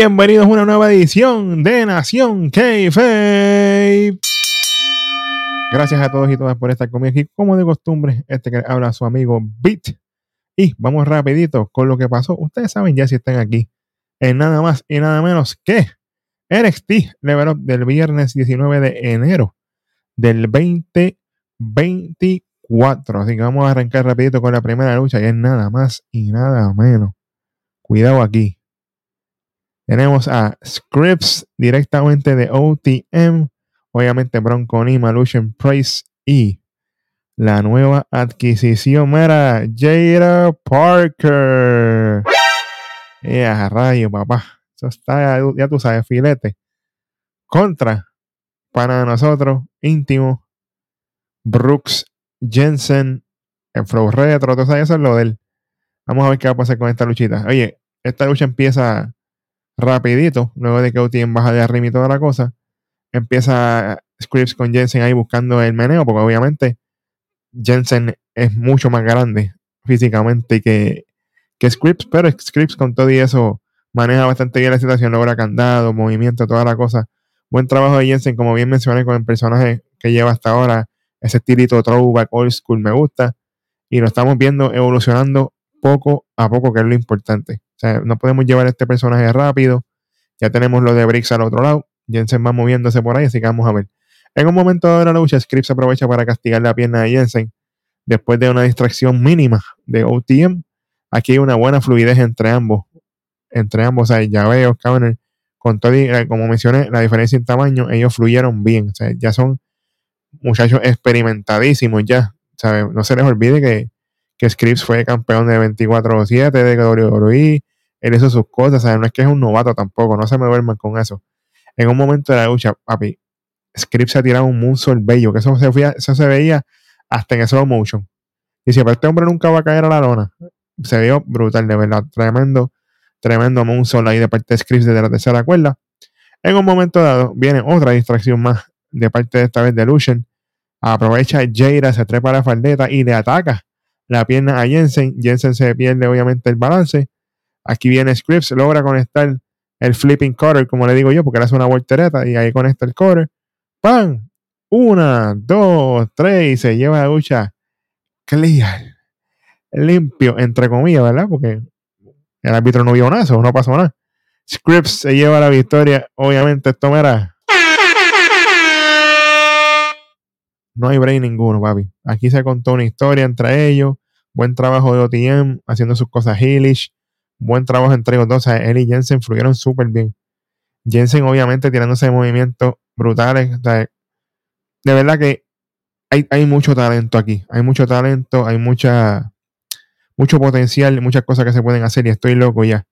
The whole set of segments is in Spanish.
Bienvenidos a una nueva edición de Nación k Gracias a todos y todas por estar conmigo aquí, como de costumbre, este que habla su amigo Beat. Y vamos rapidito con lo que pasó. Ustedes saben ya si están aquí. En nada más y nada menos que NXT Level Up del viernes 19 de enero del 2024. Así que vamos a arrancar rapidito con la primera lucha y es nada más y nada menos. Cuidado aquí tenemos a Scripps directamente de OTM, obviamente Bronco Nima, Lucian Price y la nueva adquisición era Jada Parker. a rayo, papá. Eso está, ya tú sabes, filete. Contra, para nosotros, íntimo, Brooks Jensen, el Flow Retro, sabes, eso es lo de. Vamos a ver qué va a pasar con esta luchita. Oye, esta lucha empieza rapidito, luego de que OTM baja de arriba y toda la cosa, empieza Scripps con Jensen ahí buscando el meneo, porque obviamente Jensen es mucho más grande físicamente que, que Scripps, pero Scripps con todo y eso maneja bastante bien la situación, logra candado, movimiento, toda la cosa. Buen trabajo de Jensen, como bien mencioné con el personaje que lleva hasta ahora, ese estilito throwback old school me gusta, y lo estamos viendo evolucionando poco a poco, que es lo importante. Sea, no podemos llevar este personaje rápido. Ya tenemos lo de Briggs al otro lado. Jensen va moviéndose por ahí, así que vamos a ver. En un momento de la lucha, Scripps aprovecha para castigar la pierna de Jensen después de una distracción mínima de OTM. Aquí hay una buena fluidez entre ambos. Entre ambos, o sea, ya veo, cabrón, con todo, eh, como mencioné, la diferencia en tamaño, ellos fluyeron bien. O sea, ya son muchachos experimentadísimos ya. ¿sabe? No se les olvide que, que Scripps fue campeón de 24-7 de WWE él hizo sus cosas, no es que es un novato tampoco, no se me duerman con eso. En un momento de la lucha, papi, Scripps se ha tirado un moonsault bello, que eso se, eso se veía hasta en slow motion. Y si este hombre nunca va a caer a la lona, se vio brutal, de verdad, tremendo, tremendo moonsault ahí de parte de Scripps desde la tercera cuerda. En un momento dado, viene otra distracción más de parte de esta vez de Lucian. Aprovecha Jada, se trepa la faldeta y le ataca la pierna a Jensen. Jensen se pierde obviamente el balance Aquí viene Scripps, logra conectar el flipping cutter, como le digo yo, porque le hace una voltereta y ahí conecta el cutter. ¡Pam! Una, dos, tres, y se lleva la ducha clear, limpio, entre comillas, ¿verdad? Porque el árbitro no vio nada, eso no pasó nada. Scripps se lleva la victoria, obviamente esto era. No hay break ninguno, papi. Aquí se contó una historia entre ellos. Buen trabajo de OTM haciendo sus cosas heelish buen trabajo entre ellos dos. él y Jensen fluyeron súper bien. Jensen, obviamente, tirándose movimientos brutales. de verdad que hay, mucho talento aquí. Hay mucho talento, hay mucha, mucho potencial, muchas cosas que se pueden hacer. Y estoy loco ya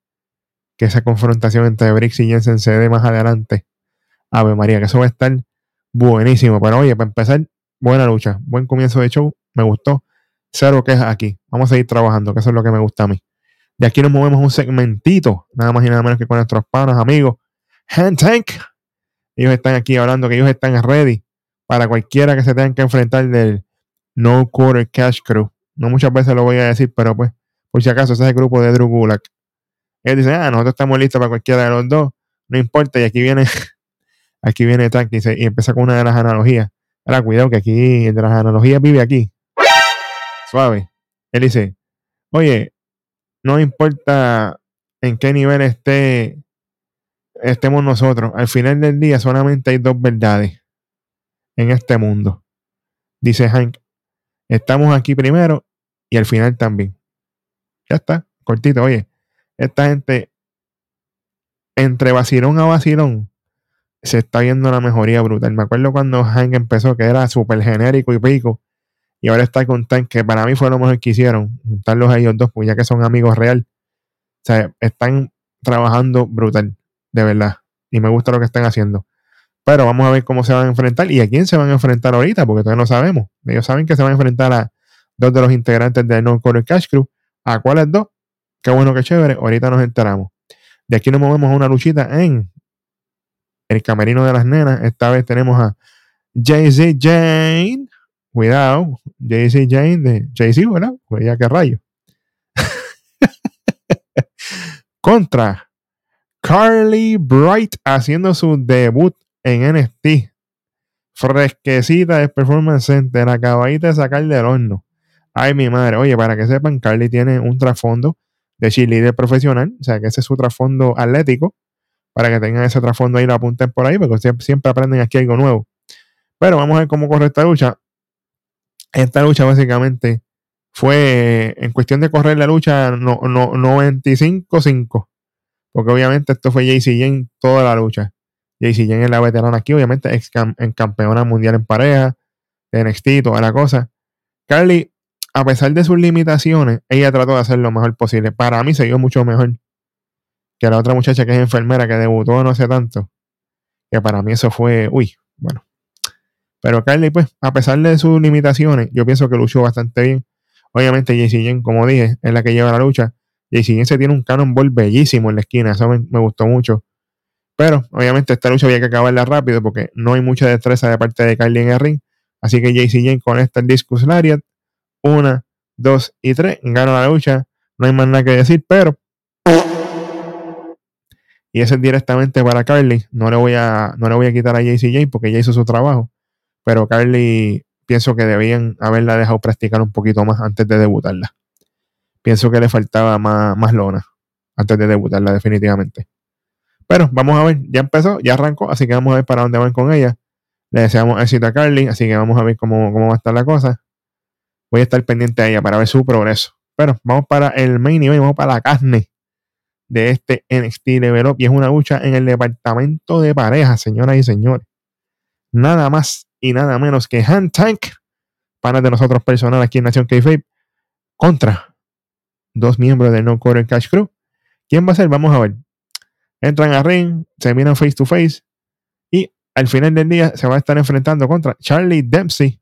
que esa confrontación entre Brix y Jensen se dé más adelante. Ave María, que eso va a estar buenísimo. Pero oye, para empezar, buena lucha, buen comienzo de show, me gustó. Cero quejas aquí. Vamos a seguir trabajando, que eso es lo que me gusta a mí. De aquí nos movemos un segmentito, nada más y nada menos que con nuestros panos, amigos. Hand Tank. Ellos están aquí hablando que ellos están ready para cualquiera que se tengan que enfrentar del No Quarter Cash Crew. No muchas veces lo voy a decir, pero pues, por si acaso, ese es el grupo de Drew Gulak. Ellos dicen, ah, nosotros estamos listos para cualquiera de los dos. No importa. Y aquí viene, aquí viene Tank y, y empieza con una de las analogías. Ahora, cuidado que aquí, de las analogías vive aquí. Suave. Él dice, oye, no importa en qué nivel esté, estemos nosotros, al final del día solamente hay dos verdades en este mundo. Dice Hank, estamos aquí primero y al final también. Ya está, cortito. Oye, esta gente, entre vacilón a vacilón, se está viendo una mejoría brutal. Me acuerdo cuando Hank empezó, que era súper genérico y pico, y ahora está con Tank, que para mí fue lo mejor que hicieron, juntarlos a ellos dos, pues ya que son amigos real. O sea, están trabajando brutal, de verdad. Y me gusta lo que están haciendo. Pero vamos a ver cómo se van a enfrentar y a quién se van a enfrentar ahorita, porque todavía no sabemos. Ellos saben que se van a enfrentar a dos de los integrantes de No Core Cash Crew. ¿A cuáles dos? Qué bueno, qué chévere. Ahorita nos enteramos. De aquí nos movemos a una luchita en el camerino de las nenas. Esta vez tenemos a Jay-Z Jane Cuidado, JC Jane de JC, ¿verdad? Pues ya qué rayo. Contra Carly Bright haciendo su debut en NXT. Fresquecita de Performance Center, acabadita de sacar del horno. Ay, mi madre. Oye, para que sepan, Carly tiene un trasfondo de cheerleader profesional, o sea que ese es su trasfondo atlético, para que tengan ese trasfondo ahí lo apunten por ahí, porque siempre, aprenden aquí algo nuevo. Pero vamos a ver cómo corre esta lucha. Esta lucha básicamente fue en cuestión de correr la lucha no, no, 95-5. Porque obviamente esto fue JC Jane toda la lucha. JC Jane es la veterana aquí, obviamente ex en campeona mundial en pareja, de NXT, toda la cosa. Carly, a pesar de sus limitaciones, ella trató de hacer lo mejor posible. Para mí se dio mucho mejor que la otra muchacha que es enfermera, que debutó no sé tanto. Que para mí eso fue, uy, bueno. Pero Carly, pues, a pesar de sus limitaciones, yo pienso que luchó bastante bien. Obviamente, JC Jane, como dije, es la que lleva la lucha. JC se tiene un cannonball bellísimo en la esquina, eso me, gustó mucho. Pero obviamente esta lucha había que acabarla rápido porque no hay mucha destreza de parte de Kylie en el ring. Así que JC Jane conecta el Discus Lariat. Una, dos y tres. Gana la lucha. No hay más nada que decir, pero. Y ese es directamente para Carly. No le voy a, no le voy a quitar a JC Jane porque ya hizo su trabajo. Pero Carly pienso que debían haberla dejado practicar un poquito más antes de debutarla pienso que le faltaba más, más lona antes de debutarla definitivamente. Pero vamos a ver, ya empezó, ya arrancó, así que vamos a ver para dónde van con ella. Le deseamos éxito a Carly, así que vamos a ver cómo, cómo va a estar la cosa. Voy a estar pendiente de ella para ver su progreso. Pero vamos para el main event, vamos para la carne de este NXT Level Up. Y es una lucha en el departamento de pareja, señoras y señores. Nada más y nada menos que Hand Tank, para de nosotros personal aquí en Nación k contra dos miembros del No Quarter Cash Crew. ¿Quién va a ser? Vamos a ver. Entran a ring, se miran face to face y al final del día se va a estar enfrentando contra Charlie Dempsey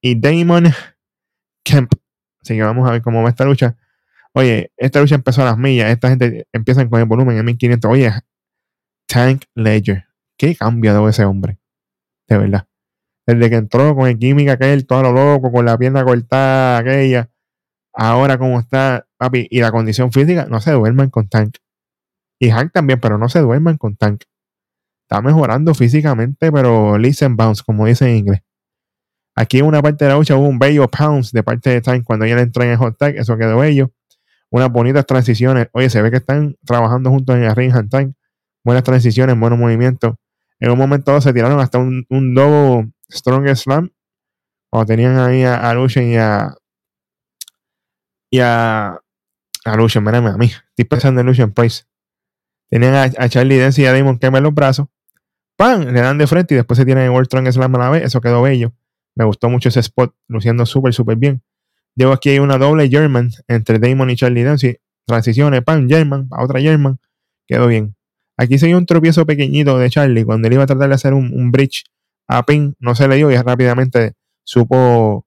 y Damon Kemp. Así que vamos a ver cómo va esta lucha. Oye, esta lucha empezó a las millas. Esta gente empieza con el volumen en 1500. Oye, Tank Ledger. ¿Qué cambio de ese hombre? De verdad. Desde que entró con el química aquel, todo lo loco, con la pierna cortada aquella. Ahora, como está, papi, y la condición física, no se duerman con Tank. Y Hank también, pero no se duerman con Tank. Está mejorando físicamente, pero listen bounce, como dice en inglés. Aquí en una parte de la lucha hubo un bello pounce de parte de Tank cuando ella entró en el hot tag, eso quedó bello. Unas bonitas transiciones. Oye, se ve que están trabajando juntos en el ring and Tank. Buenas transiciones, buenos movimientos. En un momento se tiraron hasta un, un strong slam. Cuando tenían ahí a, a y a, y a, a Lucian, mírame a mí. Estoy pensando en Lucian Price. Tenían a, Charlie Dance y a Damon en los brazos. ¡Pam! Le dan de frente y después se tienen el World Strong Slam a la vez. Eso quedó bello. Me gustó mucho ese spot, luciendo súper, súper bien. Llevo aquí hay una doble German entre Damon y Charlie Dance. Transiciones, ¡pam! German, a otra German. Quedó bien. Aquí se dio un tropiezo pequeñito de Charlie cuando él iba a tratar de hacer un, bridge a pin. No se le dio y rápidamente supo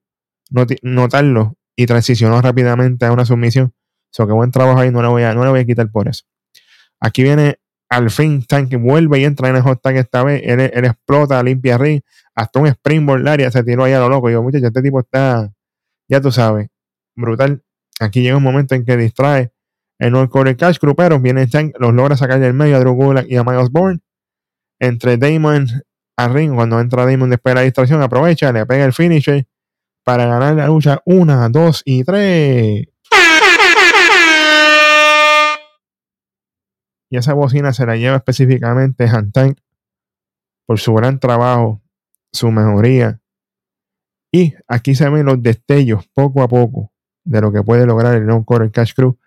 notarlo y transicionó rápidamente a una sumisión. So que buen trabajo ahí, no le voy a, no voy a quitar por eso. Aquí viene al fin Tank vuelve y entra en el hot tag esta vez. Él, explota, limpia ring, hasta un springboard área se tiró ahí a lo loco. Yo, muchachos, este tipo está, ya tú sabes, brutal. Aquí llega un momento en que distrae el North Core Cash Crew, pero viene Tank, los logra sacar del medio a Drew Gulak y a Miles Bourne. Entre Damon a ring, cuando entra Damon después de la distracción, aprovecha, le pega el finisher para ganar la lucha. Una, dos y tres. Y esa bocina se la lleva específicamente Tank por su gran trabajo, su mejoría. Y aquí se ven los destellos poco a poco de lo que puede lograr el Non Core Cash Crew,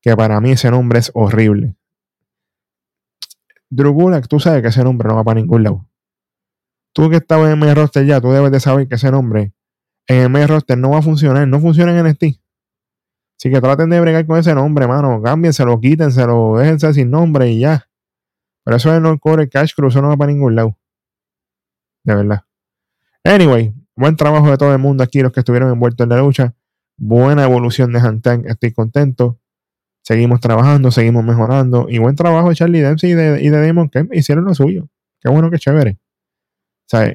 que para mí ese nombre es horrible. Drew Gulak, tú sabes que ese nombre no va para ningún lado. Tú que estabas en mi roster ya, tú debes de saber que ese nombre en el roster no va a funcionar, no funciona en NXT. Así que traten de bregar con ese nombre, mano. Cámbienselo, quítenselo, déjense sin nombre y ya. Pero eso es no core cash crew, eso no va para ningún lado. De verdad. Anyway, buen trabajo de todo el mundo aquí, los que estuvieron envueltos en la lucha. Buena evolución de Hantan, estoy contento. Seguimos trabajando, seguimos mejorando. Y buen trabajo de Charlie Dempsey y de, y de Damon que hicieron lo suyo. Qué bueno, qué chévere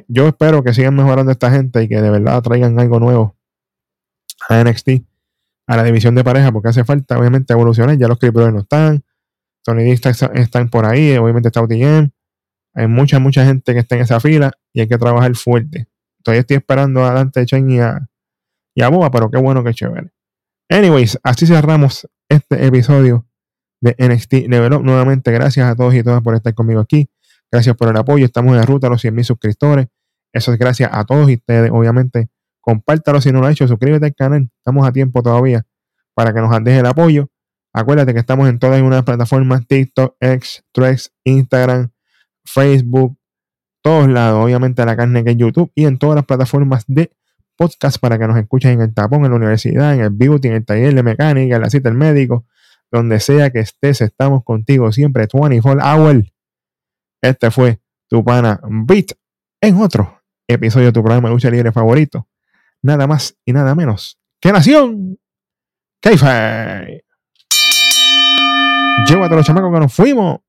yo espero que sigan mejorando esta gente y que de verdad traigan algo nuevo a NXT, a la división de pareja, porque hace falta, obviamente, evolucionar. Ya los creepers no están. sonidistas están por ahí, obviamente está OTM. Hay mucha, mucha gente que está en esa fila y hay que trabajar fuerte. Todavía estoy esperando adelante Chen y a, y a Boba, pero qué bueno, qué chévere. Anyways, así cerramos este episodio de NXT Level Up. Nuevamente, gracias a todos y todas por estar conmigo aquí. Gracias por el apoyo. Estamos en la ruta a los 100.000 suscriptores. Eso es gracias a todos ustedes. Obviamente, compártalo si no lo ha hecho. Suscríbete al canal. Estamos a tiempo todavía para que nos deje el apoyo. Acuérdate que estamos en todas las plataformas: TikTok, X, Threads, Instagram, Facebook, todos lados. Obviamente, la carne que es YouTube y en todas las plataformas de podcast para que nos escuchen en el tapón, en la universidad, en el beauty, en el taller de mecánica, en la cita del médico, donde sea que estés, estamos contigo siempre 24 hours. Este fue tu pana Beat en otro episodio de tu programa de lucha libre favorito. Nada más y nada menos que Nación K-Fi. Llévate los chamacos que nos fuimos.